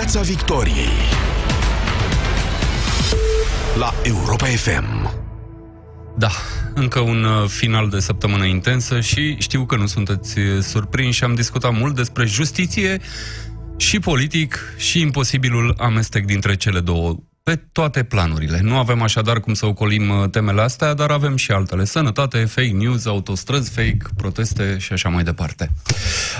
Piața Victoriei la Europa FM. Da, încă un uh, final de săptămână intensă și știu că nu sunteți uh, surprinși. Am discutat mult despre justiție și politic și imposibilul amestec dintre cele două pe toate planurile. Nu avem așadar cum să ocolim uh, temele astea, dar avem și altele. Sănătate, fake news, autostrăzi fake, proteste și așa mai departe.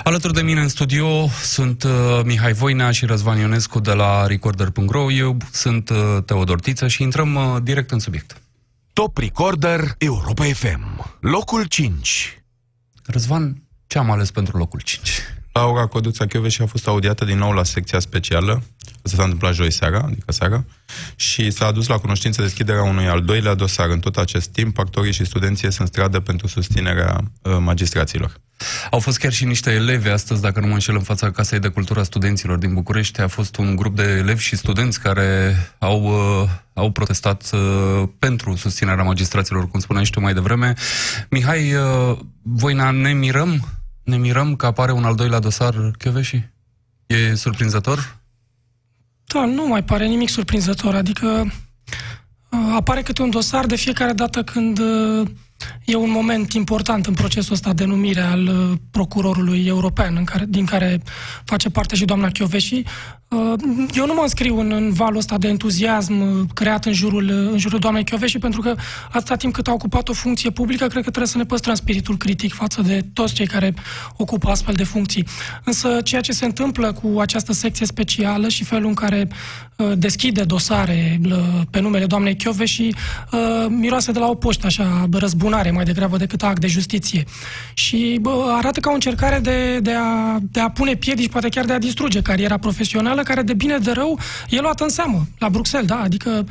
Alături de mine în studio sunt uh, Mihai Voinea și Răzvan Ionescu de la Recorder.ro. Eu sunt uh, Teodor Tiță și intrăm uh, direct în subiect. Top Recorder Europa FM. Locul 5. Răzvan, ce am ales pentru locul 5? Laura Coduța și a fost audiată din nou la secția specială. Asta s-a întâmplat joi seara, adică seara, și s-a adus la cunoștință deschiderea unui al doilea dosar. În tot acest timp, actorii și studenții sunt stradă pentru susținerea uh, magistraților. Au fost chiar și niște elevi astăzi, dacă nu mă înșel, în fața Casei de Cultură a Studenților din București. A fost un grup de elevi și studenți care au, uh, au protestat uh, pentru susținerea magistraților, cum spuneai și tu mai devreme. Mihai, uh, Voina, ne mirăm? Ne mirăm că apare un al doilea dosar Chioveși? E surprinzător? Da, nu mai pare nimic surprinzător. Adică uh, apare câte un dosar de fiecare dată când uh, e un moment important în procesul ăsta de numire al uh, procurorului european, în care, din care face parte și doamna Chioveși. Uh, eu nu mă înscriu în, în valul ăsta de entuziasm uh, creat în jurul, în jurul doamnei Chioveși, pentru că atâta timp cât a ocupat o funcție publică, cred că trebuie să ne păstrăm spiritul critic față de toți cei care ocupă astfel de funcții. Însă ceea ce se întâmplă cu această secție specială și felul în care deschide dosare pe numele doamnei Chioveși miroase de la o poștă așa răzbunare mai degrabă decât act de justiție. Și bă, arată ca o încercare de, de, a, de a pune piedici, poate chiar de a distruge cariera profesională, care de bine de rău e luată în seamă la Bruxelles, da? Adică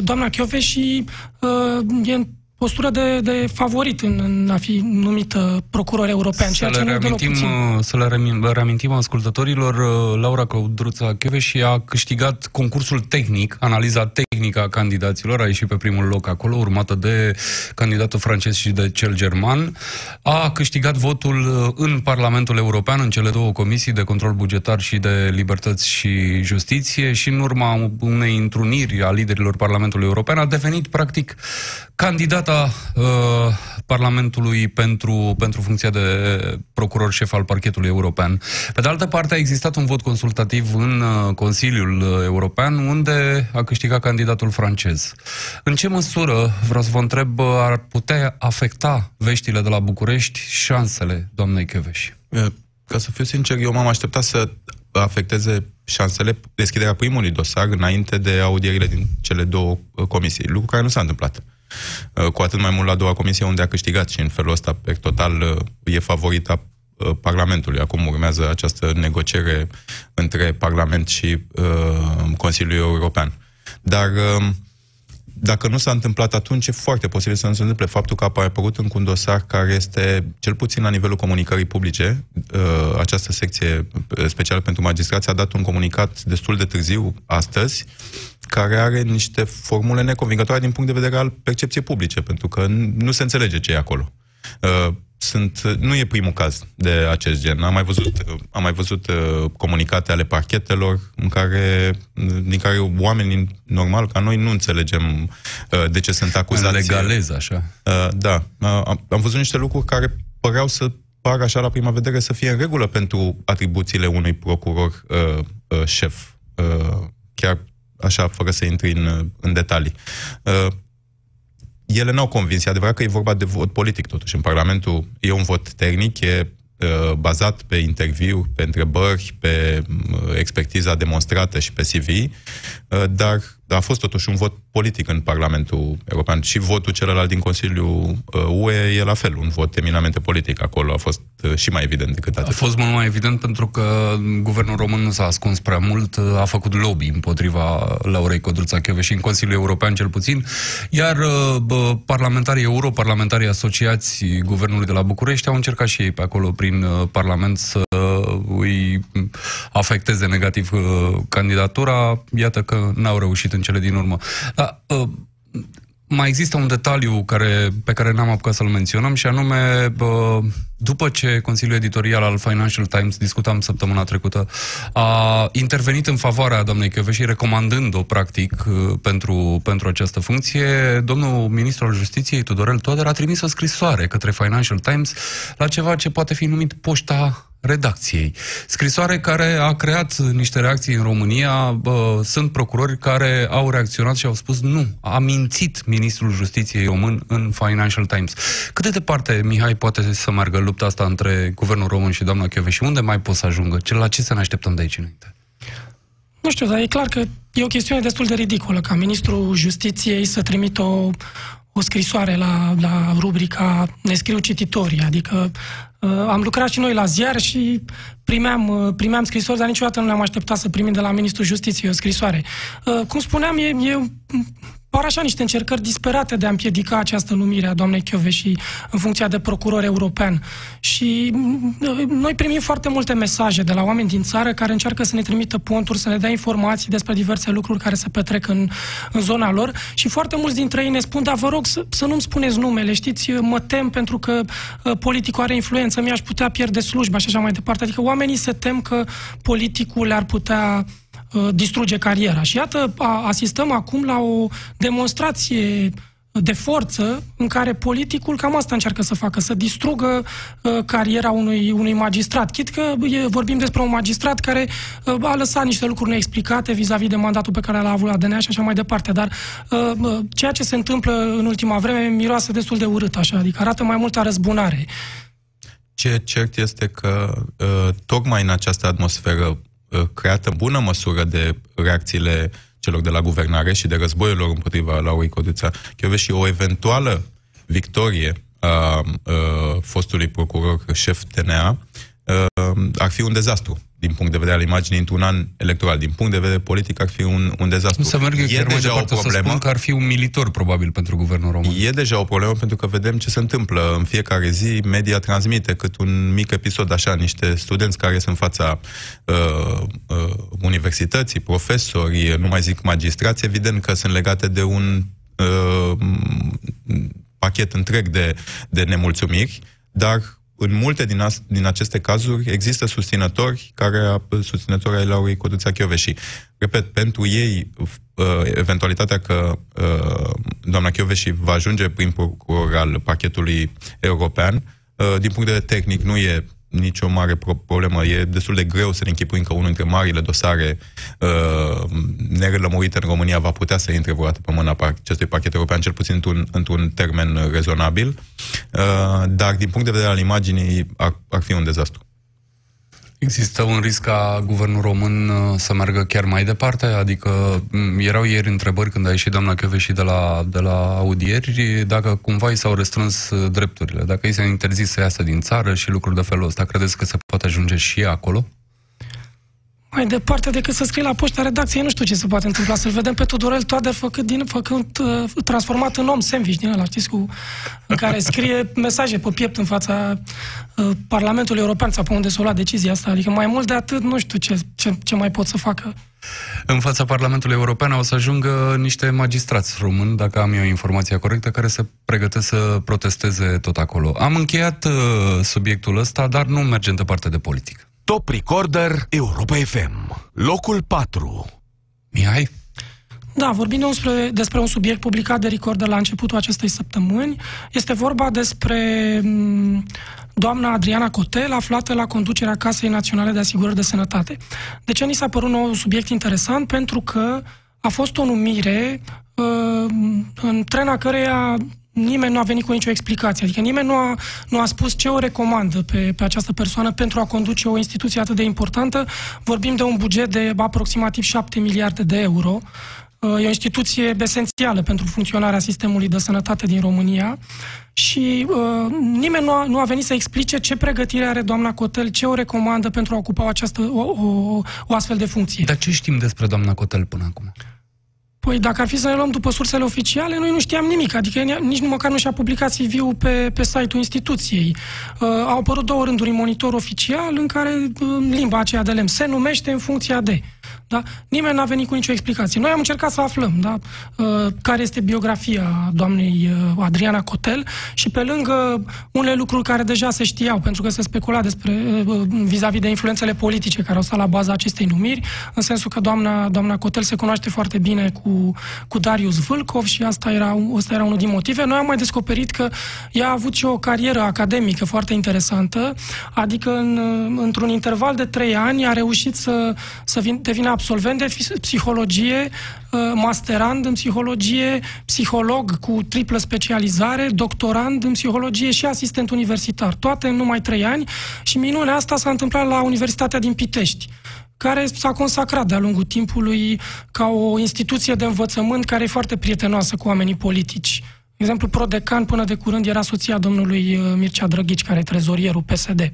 doamna Chiove și uh, e postură de, de favorit în, în a fi numit procuror european, ceea ce nu reamintim, Să le reamintim ascultătorilor, uh, Laura Căudruța și a câștigat concursul tehnic, analiza tehnică a candidaților, a ieșit pe primul loc acolo, urmată de candidatul francez și de cel german. A câștigat votul uh, în Parlamentul European, în cele două comisii de control bugetar și de libertăți și justiție și în urma unei întruniri a liderilor Parlamentului European a devenit practic candidata uh, Parlamentului pentru, pentru funcția de procuror șef al parchetului european. Pe de altă parte, a existat un vot consultativ în uh, Consiliul European, unde a câștigat candidatul francez. În ce măsură, vreau să vă întreb, ar putea afecta veștile de la București șansele doamnei Cheveș? Ca să fiu sincer, eu m-am așteptat să afecteze șansele deschiderea primului dosar înainte de audierile din cele două uh, comisii, lucru care nu s-a întâmplat. Uh, cu atât mai mult la a doua comisie unde a câștigat și în felul ăsta, pe total, uh, e favorita uh, Parlamentului. Acum urmează această negociere între Parlament și uh, Consiliul European. Dar uh, dacă nu s-a întâmplat atunci, e foarte posibil să nu se întâmple faptul că a apărut încă un dosar care este, cel puțin la nivelul comunicării publice, uh, această secție specială pentru magistrați a dat un comunicat destul de târziu, astăzi, care are niște formule neconvingătoare din punct de vedere al percepției publice, pentru că nu se înțelege ce e acolo. Uh, sunt, nu e primul caz de acest gen. Am mai văzut, am mai văzut uh, comunicate ale parchetelor în care, din care oamenii normal ca noi nu înțelegem uh, de ce sunt acuzați. Legalez, așa. Uh, da. Uh, am, am văzut niște lucruri care păreau să pară așa la prima vedere să fie în regulă pentru atribuțiile unui procuror uh, uh, șef. Uh, chiar așa, fără să intri în, în detalii. Uh, ele n-au convins. E adevărat că e vorba de vot politic, totuși. În Parlamentul e un vot tehnic, e uh, bazat pe interviu, pe întrebări, pe uh, expertiza demonstrată și pe CV, uh, dar a fost totuși un vot politic în Parlamentul European și votul celălalt din Consiliul UE e la fel, un vot eminamente politic. Acolo a fost și mai evident decât atât. A fost mult mai evident pentru că guvernul român nu s-a ascuns prea mult, a făcut lobby împotriva Laurei Codruța și în Consiliul European cel puțin, iar bă, parlamentarii europarlamentarii asociați guvernului de la București au încercat și ei pe acolo prin Parlament să îi afecteze negativ candidatura. Iată că n-au reușit în cele din urmă. Da, mai există un detaliu care, pe care n-am apucat să-l menționăm și anume, bă, după ce Consiliul Editorial al Financial Times, discutam săptămâna trecută, a intervenit în favoarea doamnei și recomandând-o, practic, pentru, pentru această funcție, domnul ministru al Justiției, Tudorel Toader, a trimis o scrisoare către Financial Times la ceva ce poate fi numit poșta redacției. Scrisoare care a creat niște reacții în România. Bă, sunt procurori care au reacționat și au spus nu, a mințit ministrul justiției român în Financial Times. Cât de departe, Mihai, poate să meargă lupta asta între guvernul român și doamna și Unde mai pot să ajungă? Ce, la ce să ne așteptăm de aici înainte? Nu știu, dar e clar că e o chestiune destul de ridicolă ca ministrul justiției să trimită o, o scrisoare la, la rubrica Ne scriu cititorii, adică uh, am lucrat și noi la ziar și primeam, uh, primeam scrisori, dar niciodată nu ne-am așteptat să primim de la Ministrul Justiției o scrisoare. Uh, cum spuneam, e, e par așa niște încercări disperate de a împiedica această numire a doamnei și în funcția de procuror european. Și mm, noi primim foarte multe mesaje de la oameni din țară care încearcă să ne trimită ponturi, să ne dea informații despre diverse lucruri care se petrec în, în zona lor și foarte mulți dintre ei ne spun, dar vă rog să, să nu-mi spuneți numele, știți, mă tem pentru că uh, politicul are influență, mi-aș putea pierde slujba și așa mai departe. Adică oamenii se tem că politicul le-ar putea Uh, distruge cariera. Și iată, asistăm acum la o demonstrație de forță în care politicul cam asta încearcă să facă, să distrugă uh, cariera unui, unui magistrat. Chit că e, vorbim despre un magistrat care uh, a lăsat niște lucruri neexplicate vis-a-vis de mandatul pe care l-a avut la DNA și așa mai departe, dar uh, uh, ceea ce se întâmplă în ultima vreme miroase destul de urât, așa, adică arată mai multă răzbunare. Ce cert este că uh, tocmai în această atmosferă Uh, creată în bună măsură de reacțiile celor de la guvernare și de războiul lor împotriva Laurei Codruța și o eventuală victorie a, a uh, fostului procuror șef TNA a, uh, ar fi un dezastru din punct de vedere al imaginii într-un an electoral. Din punct de vedere politic ar fi un, un dezastru. Să merg e deja o problemă. Să spun că ar fi un militor, probabil, pentru guvernul român. E deja o problemă pentru că vedem ce se întâmplă. În fiecare zi, media transmite cât un mic episod, așa, niște studenți care sunt în fața uh, uh, universității, profesori, nu mai zic magistrați, evident că sunt legate de un uh, pachet întreg de, de nemulțumiri, dar în multe din, as, din aceste cazuri există susținători care susținători ai Laurei Codruța Chioveși. Repet, pentru ei, uh, eventualitatea că uh, doamna Chioveși va ajunge prin procuror al pachetului european, uh, din punct de vedere tehnic, nu e nicio mare problemă. E destul de greu să ne închipuim că unul dintre marile dosare uh, nerelămurite în România va putea să intre vreodată pe mâna acestui pachet european, cel puțin într-un, într-un termen rezonabil. Uh, dar din punct de vedere al imaginii ar, ar fi un dezastru. Există un risc ca guvernul român uh, să meargă chiar mai departe? Adică erau ieri întrebări când a ieșit doamna și de la, de la audieri dacă cumva i s-au restrâns uh, drepturile, dacă i s-a interzis să iasă din țară și lucruri de felul ăsta. Credeți că se poate ajunge și acolo? Mai departe decât să scrie la poșta redacției, nu știu ce se poate întâmpla. Să-l vedem pe Tudorel Toader făcut din, făcut, uh, transformat în om sandwich din ăla, știți, cu, în care scrie mesaje pe piept în fața uh, Parlamentului European sau pe unde s-a luat decizia asta. Adică mai mult de atât, nu știu ce, ce, ce mai pot să facă. În fața Parlamentului European o să ajungă niște magistrați români, dacă am eu informația corectă, care se pregătesc să protesteze tot acolo. Am încheiat uh, subiectul ăsta, dar nu mergem departe de politică. Top Recorder Europa FM. Locul 4. Mihai? Da, vorbim despre, despre un subiect publicat de Recorder la începutul acestei săptămâni. Este vorba despre mm, doamna Adriana Cotel, aflată la conducerea Casei Naționale de Asigurări de Sănătate. De ce ni s-a părut un subiect interesant? Pentru că a fost o numire uh, în trena căreia nimeni nu a venit cu nicio explicație. Adică nimeni nu a, nu a spus ce o recomandă pe, pe această persoană pentru a conduce o instituție atât de importantă. Vorbim de un buget de aproximativ 7 miliarde de euro. E o instituție esențială pentru funcționarea sistemului de sănătate din România și uh, nimeni nu a, nu a venit să explice ce pregătire are doamna Cotel, ce o recomandă pentru a ocupa această, o, o, o astfel de funcție. Dar ce știm despre doamna Cotel până acum? Păi dacă ar fi să ne luăm după sursele oficiale, noi nu știam nimic, adică nici măcar nu și-a publicat CV-ul pe, pe site-ul instituției. Uh, au apărut două rânduri în monitor oficial în care uh, limba aceea de lemn se numește în funcția de. Da? Nimeni n-a venit cu nicio explicație. Noi am încercat să aflăm da? Uh, care este biografia doamnei uh, Adriana Cotel și pe lângă unele lucruri care deja se știau, pentru că se specula despre uh, vis-a-vis de influențele politice care au stat la baza acestei numiri, în sensul că doamna, doamna Cotel se cunoaște foarte bine cu, cu Darius Vâlcov și asta era, asta era unul din motive. Noi am mai descoperit că ea a avut și o carieră academică foarte interesantă, adică în, într-un interval de trei ani a reușit să, să vin, devină absolvent de psihologie, uh, masterand în psihologie, psiholog cu triplă specializare, doctorand în psihologie și asistent universitar. Toate în numai trei ani și minunea asta s-a întâmplat la Universitatea din Pitești care s-a consacrat de-a lungul timpului ca o instituție de învățământ care e foarte prietenoasă cu oamenii politici. De exemplu, prodecan până de curând era soția domnului uh, Mircea Drăghici, care e trezorierul PSD.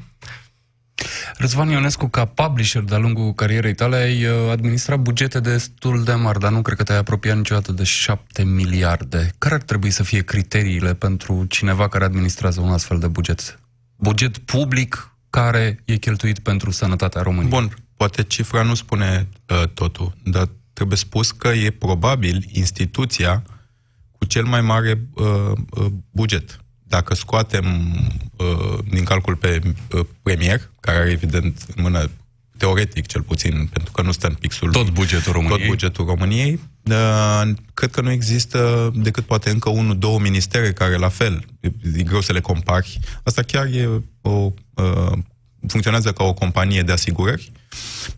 Răzvan Ionescu, ca publisher de-a lungul carierei tale, ai uh, administrat bugete destul de mari, dar nu cred că te-ai apropiat niciodată de 7 miliarde. Care ar trebui să fie criteriile pentru cineva care administrează un astfel de buget? Buget public care e cheltuit pentru sănătatea României. Bun, poate cifra nu spune uh, totul, dar trebuie spus că e probabil instituția cu cel mai mare uh, uh, buget dacă scoatem uh, din calcul pe uh, premier, care are evident în mână teoretic cel puțin, pentru că nu stă în pixul tot bugetul României, tot bugetul României uh, cred că nu există decât poate încă unul, două ministere care la fel, e, e greu să le compari. Asta chiar e o, uh, funcționează ca o companie de asigurări,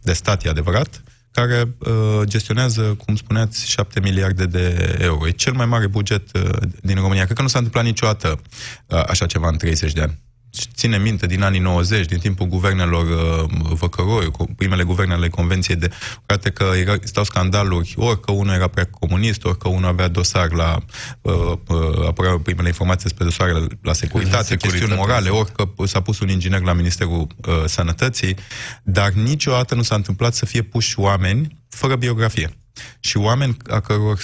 de stat, e adevărat, care uh, gestionează, cum spuneați, 7 miliarde de euro. E cel mai mare buget uh, din România. Cred că nu s-a întâmplat niciodată uh, așa ceva în 30 de ani ține minte din anii 90, din timpul guvernelor uh, Văcăroi, primele guverne ale Convenției de Poate că era, stau scandaluri, ori că unul era prea comunist, ori că unul avea dosar la uh, uh, apăreau primele informații despre dosare la, la securitate, securitate, chestiuni morale, ori că s-a pus un inginer la Ministerul uh, Sănătății, dar niciodată nu s-a întâmplat să fie puși oameni fără biografie. Și oameni a căror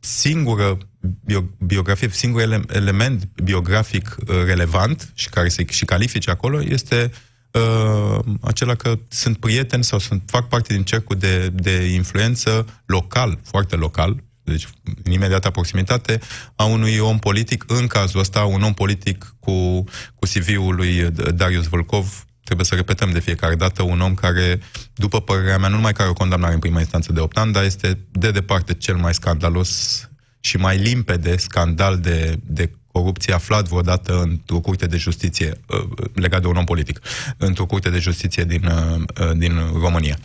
singură bio, biografie, singur ele, element biografic uh, relevant și care se și califice acolo este uh, acela că sunt prieteni sau sunt, fac parte din cercul de, de influență local, foarte local, deci în imediată proximitate, a unui om politic, în cazul ăsta, un om politic cu, cu CV-ul lui Darius Volkov, trebuie să repetăm de fiecare dată, un om care, după părerea mea, nu numai că are o condamnare în prima instanță de 8 ani, dar este de departe cel mai scandalos și mai limpede scandal de, de corupție aflat vreodată într-o curte de justiție uh, legat de un om politic, într-o curte de justiție din, uh, uh, din România.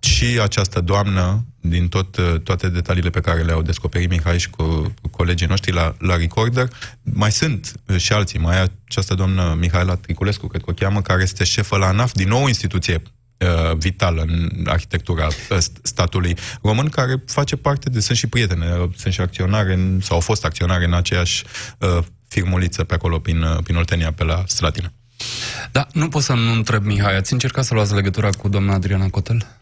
Și această doamnă, din tot, toate detaliile pe care le-au descoperit Mihai și cu, cu colegii noștri la, la Recorder, mai sunt și alții, mai e această doamnă Mihaela Triculescu, cred că o cheamă, care este șefă la ANAF, din nou instituție uh, vitală în arhitectura uh, statului român, care face parte de, sunt și prietene, uh, sunt și acționare, în, sau au fost acționare în aceeași uh, firmuliță pe acolo, prin, uh, prin Oltenia, pe la Slatina. Da, nu pot să nu întreb, Mihai, ați încercat să luați legătura cu doamna Adriana Cotel?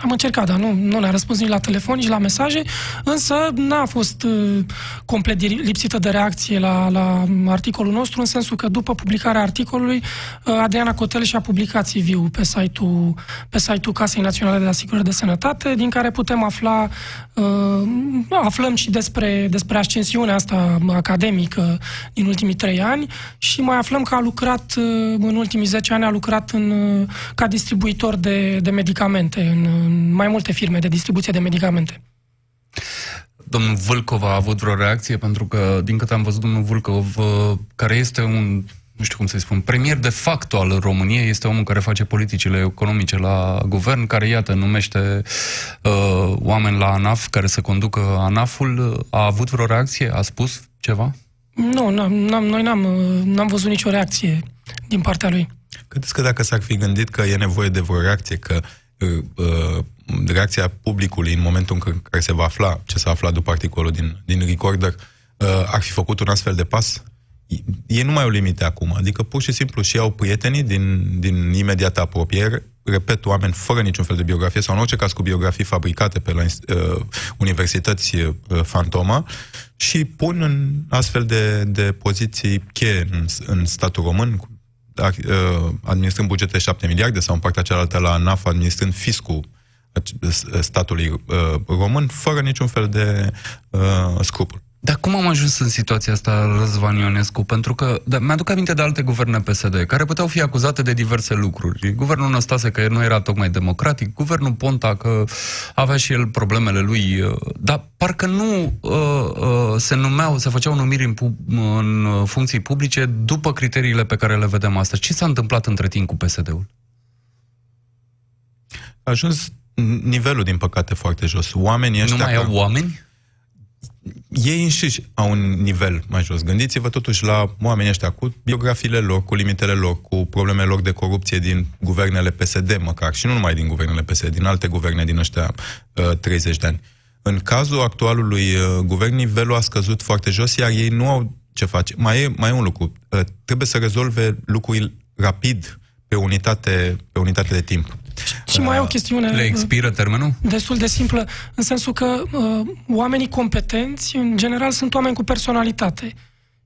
Am încercat, dar nu, nu ne-a răspuns nici la telefon, nici la mesaje, însă n-a fost uh, complet lipsită de reacție la, la articolul nostru, în sensul că după publicarea articolului, uh, Adriana Cotel și-a publicat CV-ul pe site-ul, pe site-ul Casei Naționale de Asigurări de Sănătate, din care putem afla, uh, aflăm și despre, despre ascensiunea asta academică din ultimii trei ani și mai aflăm că a lucrat, uh, în ultimii 10 ani, a lucrat în, uh, ca distribuitor de, de medicamente în în mai multe firme de distribuție de medicamente. Domnul Vâlcov a avut vreo reacție? Pentru că, din câte am văzut, domnul Vâlcov, uh, care este un nu știu cum să-i spun, premier de facto al României, este omul care face politicile economice la guvern, care, iată, numește uh, oameni la ANAF care să conducă ANAF-ul. A avut vreo reacție? A spus ceva? Nu, n-am, n-am, noi n-am, uh, n-am văzut nicio reacție din partea lui. Credeți că dacă s-ar fi gândit că e nevoie de vreo reacție, că Uh, uh, reacția publicului în momentul în care se va afla ce s-a aflat după articolul din, din Recorder, uh, ar fi făcut un astfel de pas? Ei nu mai au limite acum, adică pur și simplu și au prietenii din, din imediată apropiere, repet, oameni fără niciun fel de biografie sau în orice caz cu biografii fabricate pe la uh, universități uh, fantoma și pun în astfel de, de poziții cheie în, în statul român, Uh, administrând bugete 7 miliarde sau în partea cealaltă la NAF administrând fiscul statului uh, român, fără niciun fel de uh, scrupul. Dar cum am ajuns în situația asta, Răzvan Ionescu? Pentru că da, mi-aduc aminte de alte guverne PSD care puteau fi acuzate de diverse lucruri. Guvernul Năstase că nu era tocmai democratic, guvernul Ponta că avea și el problemele lui, uh, dar parcă nu uh, uh, se numeau, se făceau numiri în, pu- în funcții publice după criteriile pe care le vedem astăzi. Ce s-a întâmplat între timp cu PSD-ul? A ajuns nivelul, din păcate, foarte jos. Oamenii ăștia... Nu mai au oameni? Ei înșiși au un nivel mai jos. Gândiți-vă totuși la oamenii ăștia cu biografiile lor, cu limitele lor, cu problemele lor de corupție din guvernele PSD măcar, și nu numai din guvernele PSD, din alte guverne din ăștia uh, 30 de ani. În cazul actualului uh, guvern, nivelul a scăzut foarte jos, iar ei nu au ce face. Mai e, mai e un lucru. Uh, trebuie să rezolve lucruri rapid pe unitate, pe unitate de timp. Și mai e o chestiune... Le expiră termenul? Destul de simplă, în sensul că uh, oamenii competenți, în general, sunt oameni cu personalitate.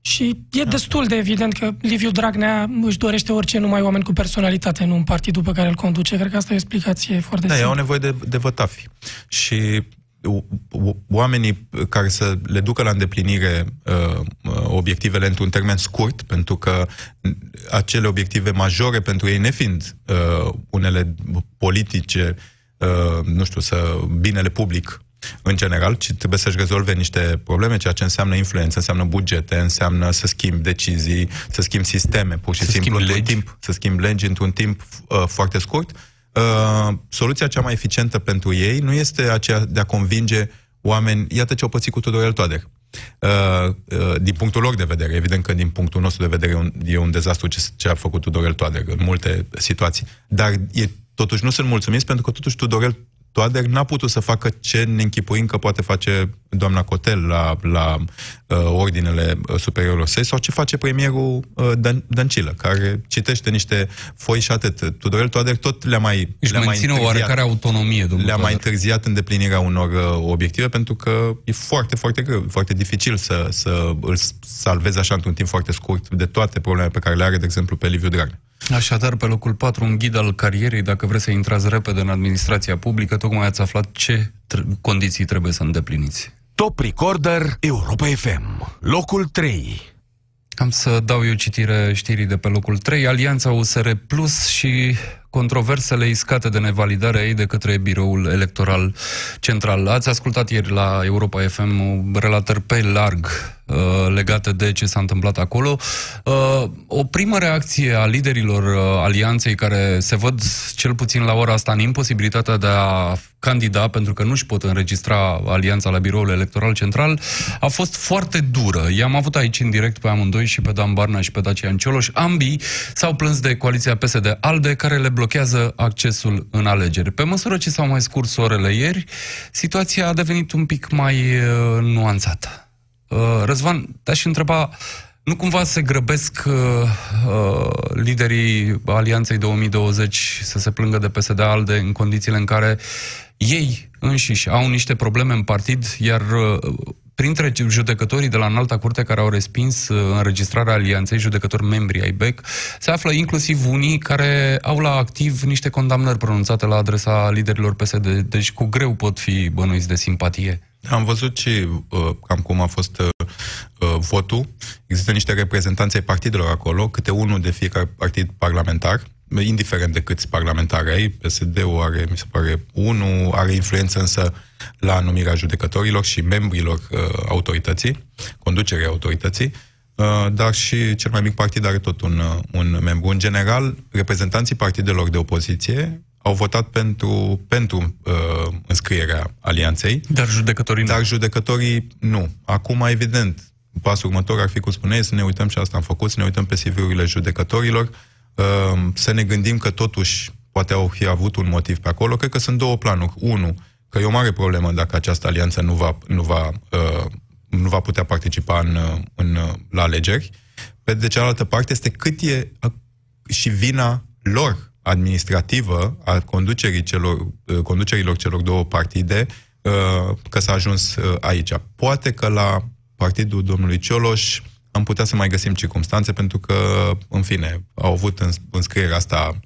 Și e da. destul de evident că Liviu Dragnea își dorește orice numai oameni cu personalitate, nu un partid după care îl conduce. Cred că asta e o explicație foarte da, simplă. Da, au nevoie de, de vătafi. Și oamenii care să le ducă la îndeplinire uh, obiectivele într-un termen scurt, pentru că acele obiective majore pentru ei, nefiind uh, unele politice, uh, nu știu, să binele public în general, ci trebuie să-și rezolve niște probleme, ceea ce înseamnă influență, înseamnă bugete, înseamnă să schimbi decizii, să schimbi sisteme, pur și să simplu, legi. timp, să schimbi legi într-un timp uh, foarte scurt Uh, soluția cea mai eficientă pentru ei nu este aceea de a convinge oameni, iată ce au pățit cu Tudorel Toader. Uh, uh, din punctul lor de vedere, evident că din punctul nostru de vedere e un, e un dezastru ce, ce a făcut Tudorel Toader în multe situații. Dar e, totuși nu sunt mulțumiți pentru că totuși Tudorel Toader n-a putut să facă ce ne închipuim că poate face doamna Cotel la, la uh, ordinele uh, superiorilor săi sau ce face premierul uh, Dan- Dăncilă, care citește niște foi și atât. Tudorel Toader tot le-a mai Își le-a menține mai o oarecare autonomie, domnul Le-a mai Toader. întârziat îndeplinirea unor uh, obiective pentru că e foarte, foarte greu, foarte dificil să, să îl salvezi așa într-un timp foarte scurt de toate problemele pe care le are, de exemplu, pe Liviu Dragnea. Așadar, pe locul 4, un ghid al carierei, dacă vreți să intrați repede în administrația publică, tocmai ați aflat ce tr- condiții trebuie să îndepliniți. Top Recorder Europa FM. Locul 3. Am să dau eu citire știrii de pe locul 3. Alianța USR Plus și controversele iscate de nevalidare ei de către Biroul Electoral Central. Ați ascultat ieri la Europa FM relatări pe larg uh, legate de ce s-a întâmplat acolo. Uh, o primă reacție a liderilor uh, alianței care se văd cel puțin la ora asta în imposibilitatea de a candida pentru că nu-și pot înregistra alianța la Biroul Electoral Central a fost foarte dură. I-am avut aici în direct pe amândoi și pe Dan Barna și pe Dacian Cioloș. Ambii s-au plâns de coaliția PSD-ALDE care le blochează accesul în alegeri. Pe măsură ce s-au mai scurs orele ieri, situația a devenit un pic mai uh, nuanțată. Uh, Răzvan, te-aș întreba, nu cumva se grăbesc uh, uh, liderii Alianței 2020 să se plângă de PSD-ALDE în condițiile în care ei înșiși au niște probleme în partid, iar uh, printre judecătorii de la înalta curte care au respins uh, înregistrarea alianței, judecători membri ai BEC, se află inclusiv unii care au la activ niște condamnări pronunțate la adresa liderilor PSD, deci cu greu pot fi bănuiți de simpatie. Am văzut și uh, cam cum a fost uh, uh, votul. Există niște reprezentanți ai partidelor acolo, câte unul de fiecare partid parlamentar, indiferent de câți parlamentari ai, PSD-ul are, mi se pare, unul, are influență însă la numirea judecătorilor și membrilor uh, autorității, conducerea autorității, uh, dar și cel mai mic partid are tot un, uh, un membru. În general, reprezentanții partidelor de opoziție au votat pentru, pentru uh, înscrierea alianței. Dar judecătorii nu. Dar judecătorii nu. Acum, evident, pasul următor ar fi, cum spuneai, să ne uităm și asta am făcut, să ne uităm pe CV-urile judecătorilor, uh, să ne gândim că totuși poate au fi avut un motiv pe acolo. Cred că sunt două planuri. Unu, că e o mare problemă dacă această alianță nu va, nu va, uh, nu va putea participa în, în, la alegeri. Pe de cealaltă parte este cât e și vina lor administrativă a conducerii celor, conducerilor celor două partide că s-a ajuns aici. Poate că la partidul domnului Cioloș am putea să mai găsim circunstanțe pentru că, în fine, au avut în, înscrierea asta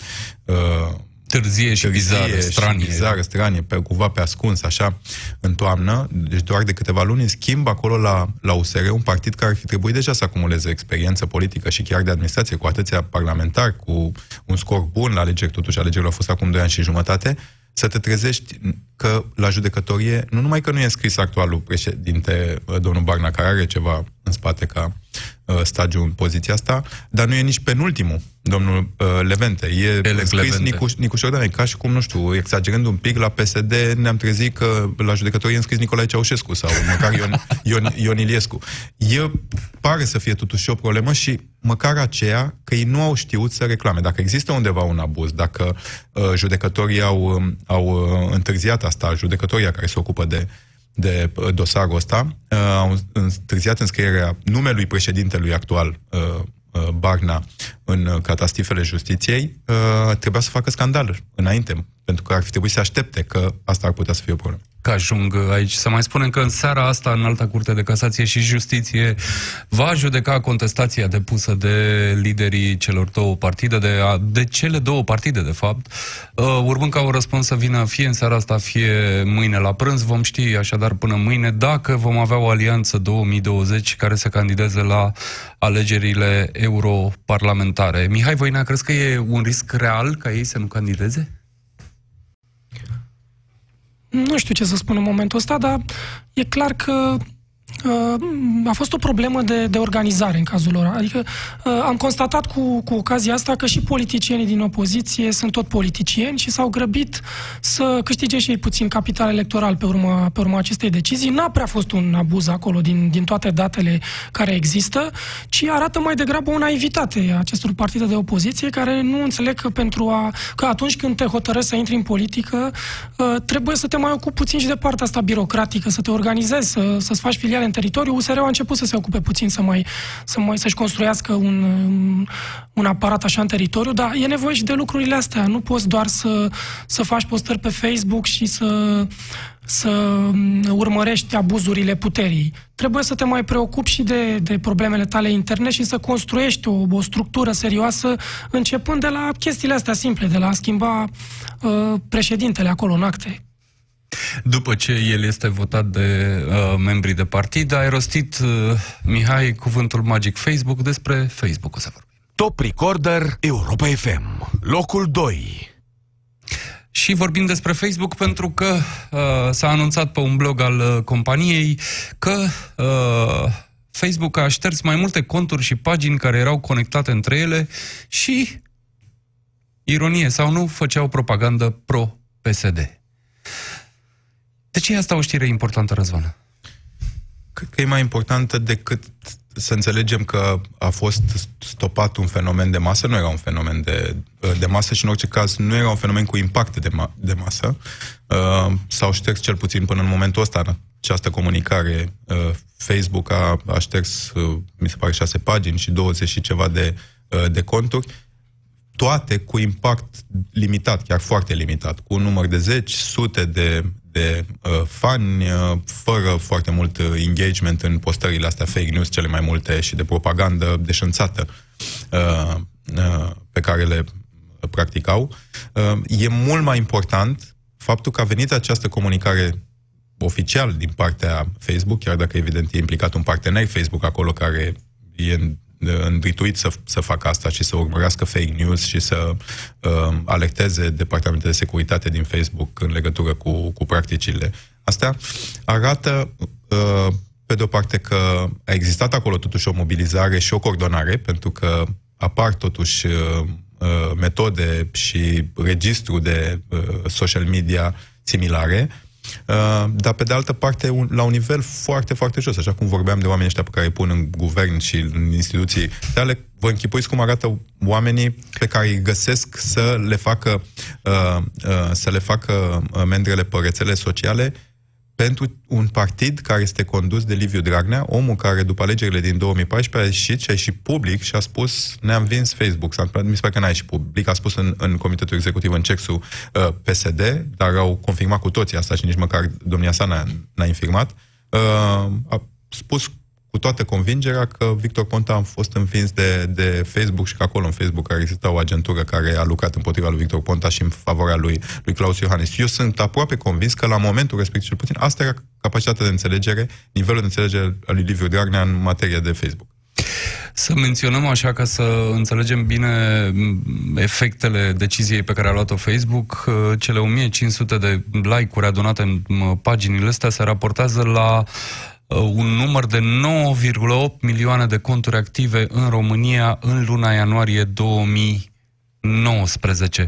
târzie și bizară, stranie. Și bizară, stranie, pe, cumva pe ascuns, așa, în toamnă, deci doar de câteva luni, în schimb, acolo la, la USR, un partid care ar fi trebuit deja să acumuleze experiență politică și chiar de administrație, cu atâția parlamentari, cu un scor bun la alegeri, totuși alegerile au fost acum 2 ani și jumătate, să te trezești că la judecătorie, nu numai că nu e înscris actualul președinte, domnul Barna, care are ceva în spate ca uh, stagiu în poziția asta, dar nu e nici penultimul, domnul uh, Levente. E Elex scris Levente. Nicu, Nicu Șordan, e ca și cum, nu știu, exagerând un pic, la PSD ne-am trezit că la judecătorie e înscris Nicolae Ceaușescu sau măcar Ion, Ion, Ion Iliescu. E, pare să fie totuși o problemă și măcar aceea că ei nu au știut să reclame. Dacă există undeva un abuz, dacă uh, judecătorii au, um, au uh, întârziat asta, judecătoria care se ocupă de de uh, dosarul ăsta, uh, au întârziat înscrierea numelui președintelui actual, uh, uh, Barna, în uh, catastifele justiției, uh, trebuia să facă scandal înainte, pentru că ar fi trebuit să aștepte că asta ar putea să fie o problemă. Că ajung aici. Să mai spunem că în seara asta, în alta curte de casație și justiție, va judeca contestația depusă de liderii celor două partide, de, de cele două partide, de fapt, uh, urmând ca un răspuns să vină fie în seara asta, fie mâine la prânz. Vom ști așadar până mâine dacă vom avea o alianță 2020 care să candideze la alegerile europarlamentare. Mihai Voina, crezi că e un risc real ca ei să nu candideze? Nu știu ce să spun în momentul ăsta, dar e clar că uh, a fost o problemă de, de organizare în cazul lor. Adică uh, am constatat cu, cu ocazia asta că și politicienii din opoziție sunt tot politicieni și s-au grăbit să câștige și ei puțin capital electoral pe urma, pe urma acestei decizii. N-a prea fost un abuz acolo din, din toate datele care există, ci arată mai degrabă o naivitate a acestor partide de opoziție care nu înțeleg că pentru a că atunci când te hotărăști să intri în politică, uh, trebuie să te mai ocupi puțin și de partea asta birocratică, să te organizezi, să, să-ți faci filiale în teritoriu. USR-ul a început să se ocupe puțin să mai, să mai să-și construiască un, un, un aparat așa în teritoriu, dar e nevoie și de lucrurile astea. Nu poți doar să, să faci postări pe Facebook și să să urmărești abuzurile puterii. Trebuie să te mai preocupi și de, de problemele tale interne și să construiești o, o structură serioasă, începând de la chestiile astea simple, de la a schimba uh, președintele acolo în acte. După ce el este votat de uh, membrii de partid, ai rostit, uh, Mihai, cuvântul magic Facebook despre Facebook. O să vorbim. Top Recorder Europa FM. Locul 2. Și vorbim despre Facebook pentru că uh, s-a anunțat pe un blog al uh, companiei că uh, Facebook a șters mai multe conturi și pagini care erau conectate între ele și, ironie sau nu, făceau propagandă pro-PSD. De ce e asta o știre importantă, Răzvan? Cred că e mai importantă decât să înțelegem că a fost stopat un fenomen de masă, nu era un fenomen de, de masă și în orice caz nu era un fenomen cu impact de, ma- de masă. Uh, s-au șters cel puțin până în momentul ăsta această comunicare. Uh, Facebook a, a șters, uh, mi se pare, șase pagini și 20 și ceva de, uh, de conturi toate cu impact limitat, chiar foarte limitat, cu un număr de zeci, sute de, de uh, fani, uh, fără foarte mult uh, engagement în postările astea fake news, cele mai multe și de propagandă deșanțată uh, uh, pe care le practicau. Uh, e mult mai important faptul că a venit această comunicare oficial din partea Facebook, chiar dacă evident e implicat un partener Facebook acolo care e îndrituit să, să facă asta și să urmărească fake news și să uh, alerteze departamentele de securitate din Facebook în legătură cu, cu practicile astea, arată uh, pe de o parte că a existat acolo totuși o mobilizare și o coordonare, pentru că apar totuși uh, uh, metode și registru de uh, social media similare, Uh, dar pe de altă parte un, la un nivel foarte, foarte jos, așa cum vorbeam de oamenii ăștia pe care îi pun în guvern și în instituții tale, vă închipuiți cum arată oamenii pe care îi găsesc să le facă uh, uh, să le facă mendrele pe rețele sociale pentru un partid care este condus de Liviu Dragnea, omul care după alegerile din 2014 a ieșit și a ieșit public și a spus ne-am vins Facebook. S-a, mi se pare că n-a ieșit public, a spus în, în Comitetul Executiv în Cexul uh, PSD, dar au confirmat cu toții asta și nici măcar domnia sa n-a, n-a infirmat. Uh, a spus cu toată convingerea că Victor Ponta a fost învins de, de Facebook și că acolo în Facebook care exista o agentură care a lucrat împotriva lui Victor Ponta și în favoarea lui, lui Claus Iohannis. Eu sunt aproape convins că la momentul respectiv, cel puțin, asta era capacitatea de înțelegere, nivelul de înțelegere al lui Liviu Dragnea în materie de Facebook. Să menționăm așa ca să înțelegem bine efectele deciziei pe care a luat-o Facebook. Cele 1500 de like-uri adunate în paginile astea se raportează la Uh, un număr de 9,8 milioane de conturi active în România în luna ianuarie 2019.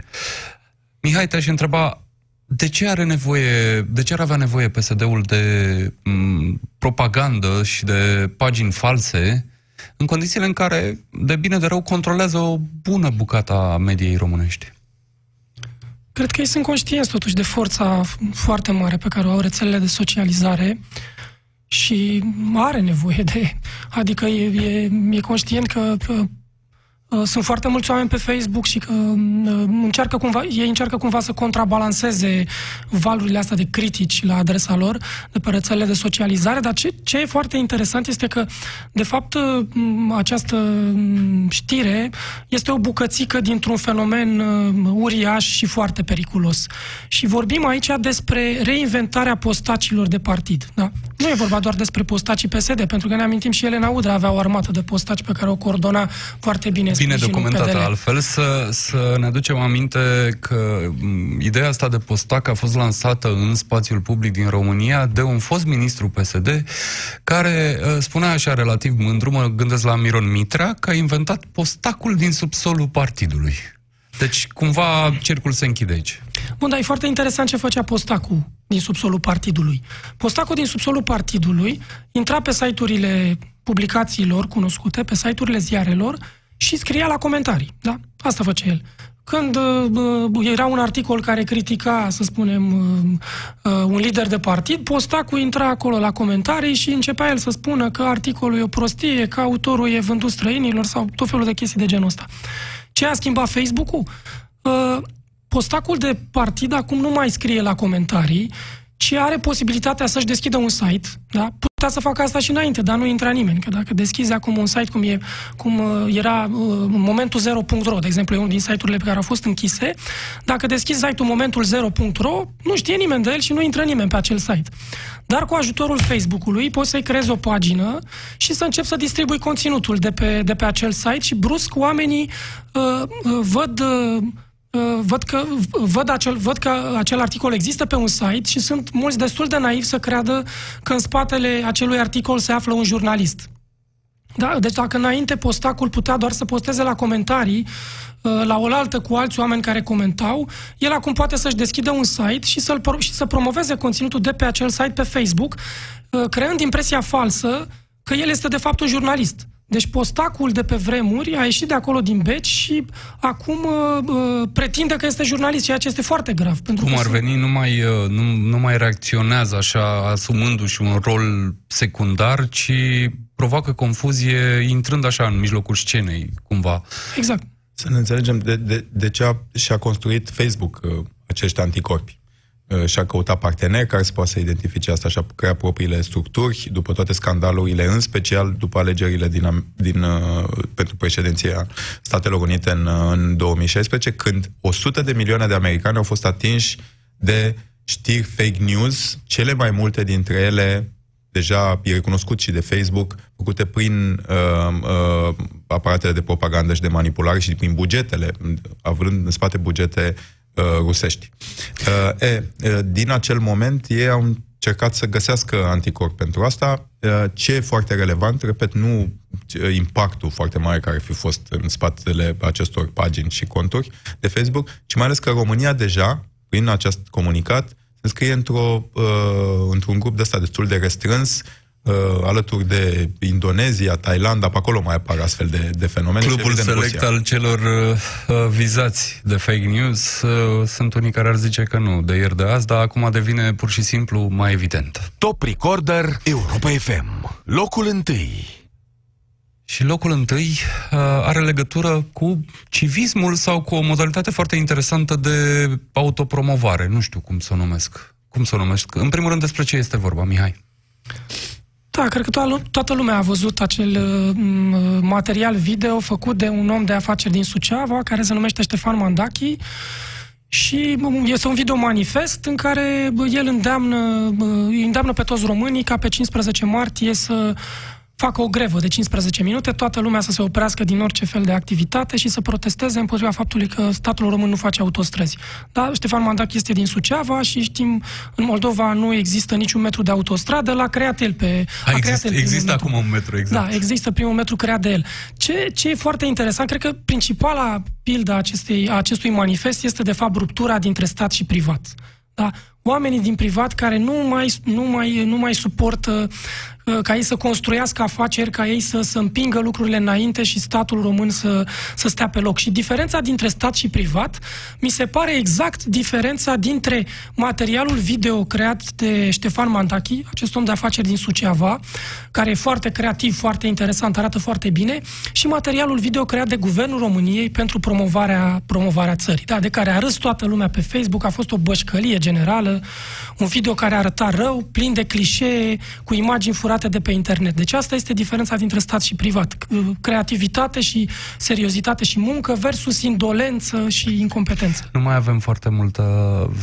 Mihai, te-aș întreba, de ce are nevoie, de ce ar avea nevoie PSD-ul de m, propagandă și de pagini false în condițiile în care, de bine de rău, controlează o bună bucată a mediei românești? Cred că ei sunt conștienți totuși de forța foarte mare pe care o au rețelele de socializare și are nevoie de... Adică e, e, e conștient că, că Uh, sunt foarte mulți oameni pe Facebook și că uh, încearcă cumva, ei încearcă cumva să contrabalanceze valurile astea de critici la adresa lor de pe rețelele de socializare, dar ce, ce e foarte interesant este că, de fapt, uh, această știre este o bucățică dintr-un fenomen uriaș și foarte periculos. Și vorbim aici despre reinventarea postacilor de partid. Da? Nu e vorba doar despre postacii PSD, pentru că ne amintim și Elena Udrea avea o armată de postaci pe care o coordona foarte bine bine documentată PDL. altfel, să, să ne aducem aminte că ideea asta de postac a fost lansată în spațiul public din România de un fost ministru PSD care uh, spunea așa relativ mândru, mă gândesc la Miron Mitra, că a inventat postacul din subsolul partidului. Deci, cumva, cercul se închide aici. Bun, dar e foarte interesant ce făcea postacul din subsolul partidului. Postacul din subsolul partidului intra pe site-urile publicațiilor cunoscute, pe site-urile ziarelor și scria la comentarii. Da? Asta făcea el. Când uh, era un articol care critica, să spunem, uh, uh, un lider de partid, posta cu intra acolo la comentarii și începea el să spună că articolul e o prostie, că autorul e vândut străinilor sau tot felul de chestii de genul ăsta. Ce a schimbat Facebook-ul? Uh, postacul de partid acum nu mai scrie la comentarii, ci are posibilitatea să-și deschidă un site, da? Putea să facă asta și înainte, dar nu intra nimeni, că dacă deschizi acum un site cum, e, cum uh, era uh, momentul 0.ro, de exemplu, e unul din site-urile pe care au fost închise, dacă deschizi site-ul momentul 0.ro, nu știe nimeni de el și nu intră nimeni pe acel site. Dar cu ajutorul Facebook-ului poți să-i creezi o pagină și să începi să distribui conținutul de pe, de pe acel site și brusc oamenii uh, uh, văd uh, Uh, văd că, văd, acel, văd că acel articol există pe un site și sunt mulți destul de naivi să creadă că în spatele acelui articol se află un jurnalist. Da? Deci dacă înainte postacul putea doar să posteze la comentarii, uh, la oaltă cu alți oameni care comentau, el acum poate să-și deschidă un site și, să-l, și să promoveze conținutul de pe acel site pe Facebook, uh, creând impresia falsă că el este de fapt un jurnalist. Deci postacul de pe vremuri a ieșit de acolo din beci și acum uh, uh, pretinde că este jurnalist, ceea ce este foarte grav. Pentru Cum ar veni, nu mai, uh, nu, nu mai reacționează așa, asumându-și un rol secundar, ci provoacă confuzie intrând așa în mijlocul scenei, cumva. Exact. Să ne înțelegem de, de, de ce a, și-a construit Facebook uh, acești anticorpi. Uh, și-a căutat parteneri care să poată să identifice asta și a creat propriile structuri după toate scandalurile, în special după alegerile din, din, uh, pentru președinția Statelor Unite în, uh, în 2016, când 100 de milioane de americani au fost atinși de știri fake news, cele mai multe dintre ele deja e recunoscut și de Facebook, făcute prin uh, uh, aparatele de propagandă și de manipulare și prin bugetele, având în spate bugete uh, rusești. Uh, e, uh, din acel moment ei au încercat să găsească anticorp pentru asta. Uh, ce e foarte relevant, repet, nu uh, impactul foarte mare care fi fost în spatele acestor pagini și conturi de Facebook, ci mai ales că România deja, prin acest comunicat, se scrie într-o, uh, într-un grup de ăsta destul de restrâns, uh, alături de Indonezia, Thailanda, pe acolo mai apar astfel de, de fenomene. Clubul select Rusia. al celor uh, vizați de fake news uh, sunt unii care ar zice că nu, de ieri de azi, dar acum devine pur și simplu mai evident. Top Recorder Europa FM. Locul întâi. Și locul întâi uh, are legătură cu civismul sau cu o modalitate foarte interesantă de autopromovare. Nu știu cum să o numesc. Cum să o numesc? În primul rând, despre ce este vorba, Mihai? Da, cred că to- toată lumea a văzut acel uh, material video făcut de un om de afaceri din Suceava, care se numește Ștefan Mandachi, și este un video manifest în care el îndeamnă, îi îndeamnă pe toți românii ca pe 15 martie să facă o grevă de 15 minute, toată lumea să se oprească din orice fel de activitate și să protesteze împotriva faptului că statul român nu face autostrăzi. Da, Ștefan Mandac este din Suceava și știm, în Moldova nu există niciun metru de autostradă, l-a creat el pe... A, a exist, el există metru. acum un metru, exact. Da, există primul metru creat de el. Ce, ce e foarte interesant, cred că principala pildă acestei, a acestui manifest este de fapt ruptura dintre stat și privat. Da? Oamenii din privat care nu mai, nu mai, nu mai suportă Uh, ca ei să construiască afaceri, ca ei să, să împingă lucrurile înainte și statul român să, să stea pe loc. Și diferența dintre stat și privat mi se pare exact diferența dintre materialul video creat de Ștefan Mantachi, acest om de afaceri din Suceava, care e foarte creativ, foarte interesant, arată foarte bine, și materialul video creat de Guvernul României pentru promovarea, promovarea țării, da, de care a râs toată lumea pe Facebook, a fost o bășcălie generală, un video care arăta rău, plin de clișee, cu imagini furate cumpărate de pe internet. Deci asta este diferența dintre stat și privat. Creativitate și seriozitate și muncă versus indolență și incompetență. Nu mai avem foarte multă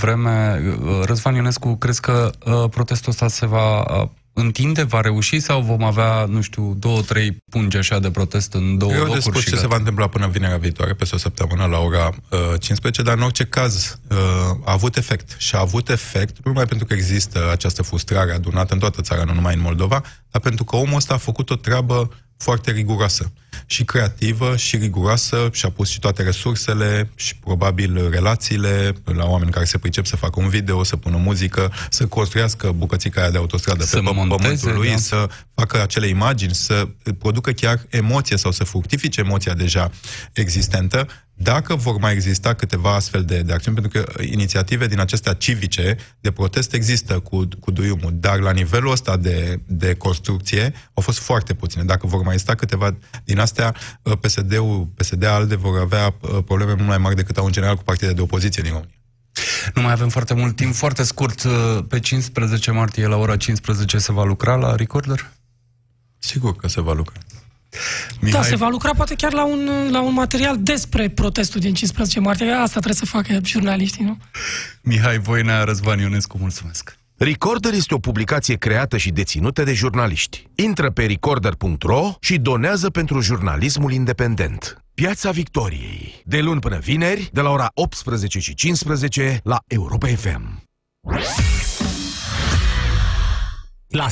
vreme. Răzvan Ionescu, crezi că uh, protestul ăsta se va uh, întinde, va reuși sau vom avea, nu știu, două, trei pungi așa de protest în două Eu locuri? Eu ce gata. se va întâmpla până vinerea viitoare, peste o săptămână, la ora uh, 15, dar în orice caz uh, a avut efect. Și a avut efect nu numai pentru că există această frustrare adunată în toată țara, nu numai în Moldova, dar pentru că omul ăsta a făcut o treabă foarte riguroasă. Și creativă, și riguroasă, și-a pus și toate resursele și probabil relațiile la oameni care se pricep să facă un video, să pună muzică, să construiască bucățica aia de autostradă să pe monteze, pământul lui, da. să facă acele imagini, să producă chiar emoție sau să fructifice emoția deja existentă, dacă vor mai exista câteva astfel de, de acțiuni, pentru că inițiative din acestea civice de protest există cu, cu duiumul, dar la nivelul ăsta de, de construcție au fost foarte puține. Dacă vor mai exista câteva din astea, PSD-ul, PSD-ALDE vor avea probleme mult mai mari decât au în general cu partide de opoziție din România. Nu mai avem foarte mult timp, foarte scurt. Pe 15 martie, la ora 15, se va lucra la Recorder? Sigur că se va lucra. Mihai... Da, se va lucra poate chiar la un, la un material despre protestul din 15 martie. Asta trebuie să facă jurnaliștii, nu? Mihai Voinea, Răzvan Ionescu, mulțumesc! Recorder este o publicație creată și deținută de jurnaliști. Intră pe recorder.ro și donează pentru jurnalismul independent. Piața Victoriei. De luni până vineri, de la ora 18 și 15 la Europa FM. La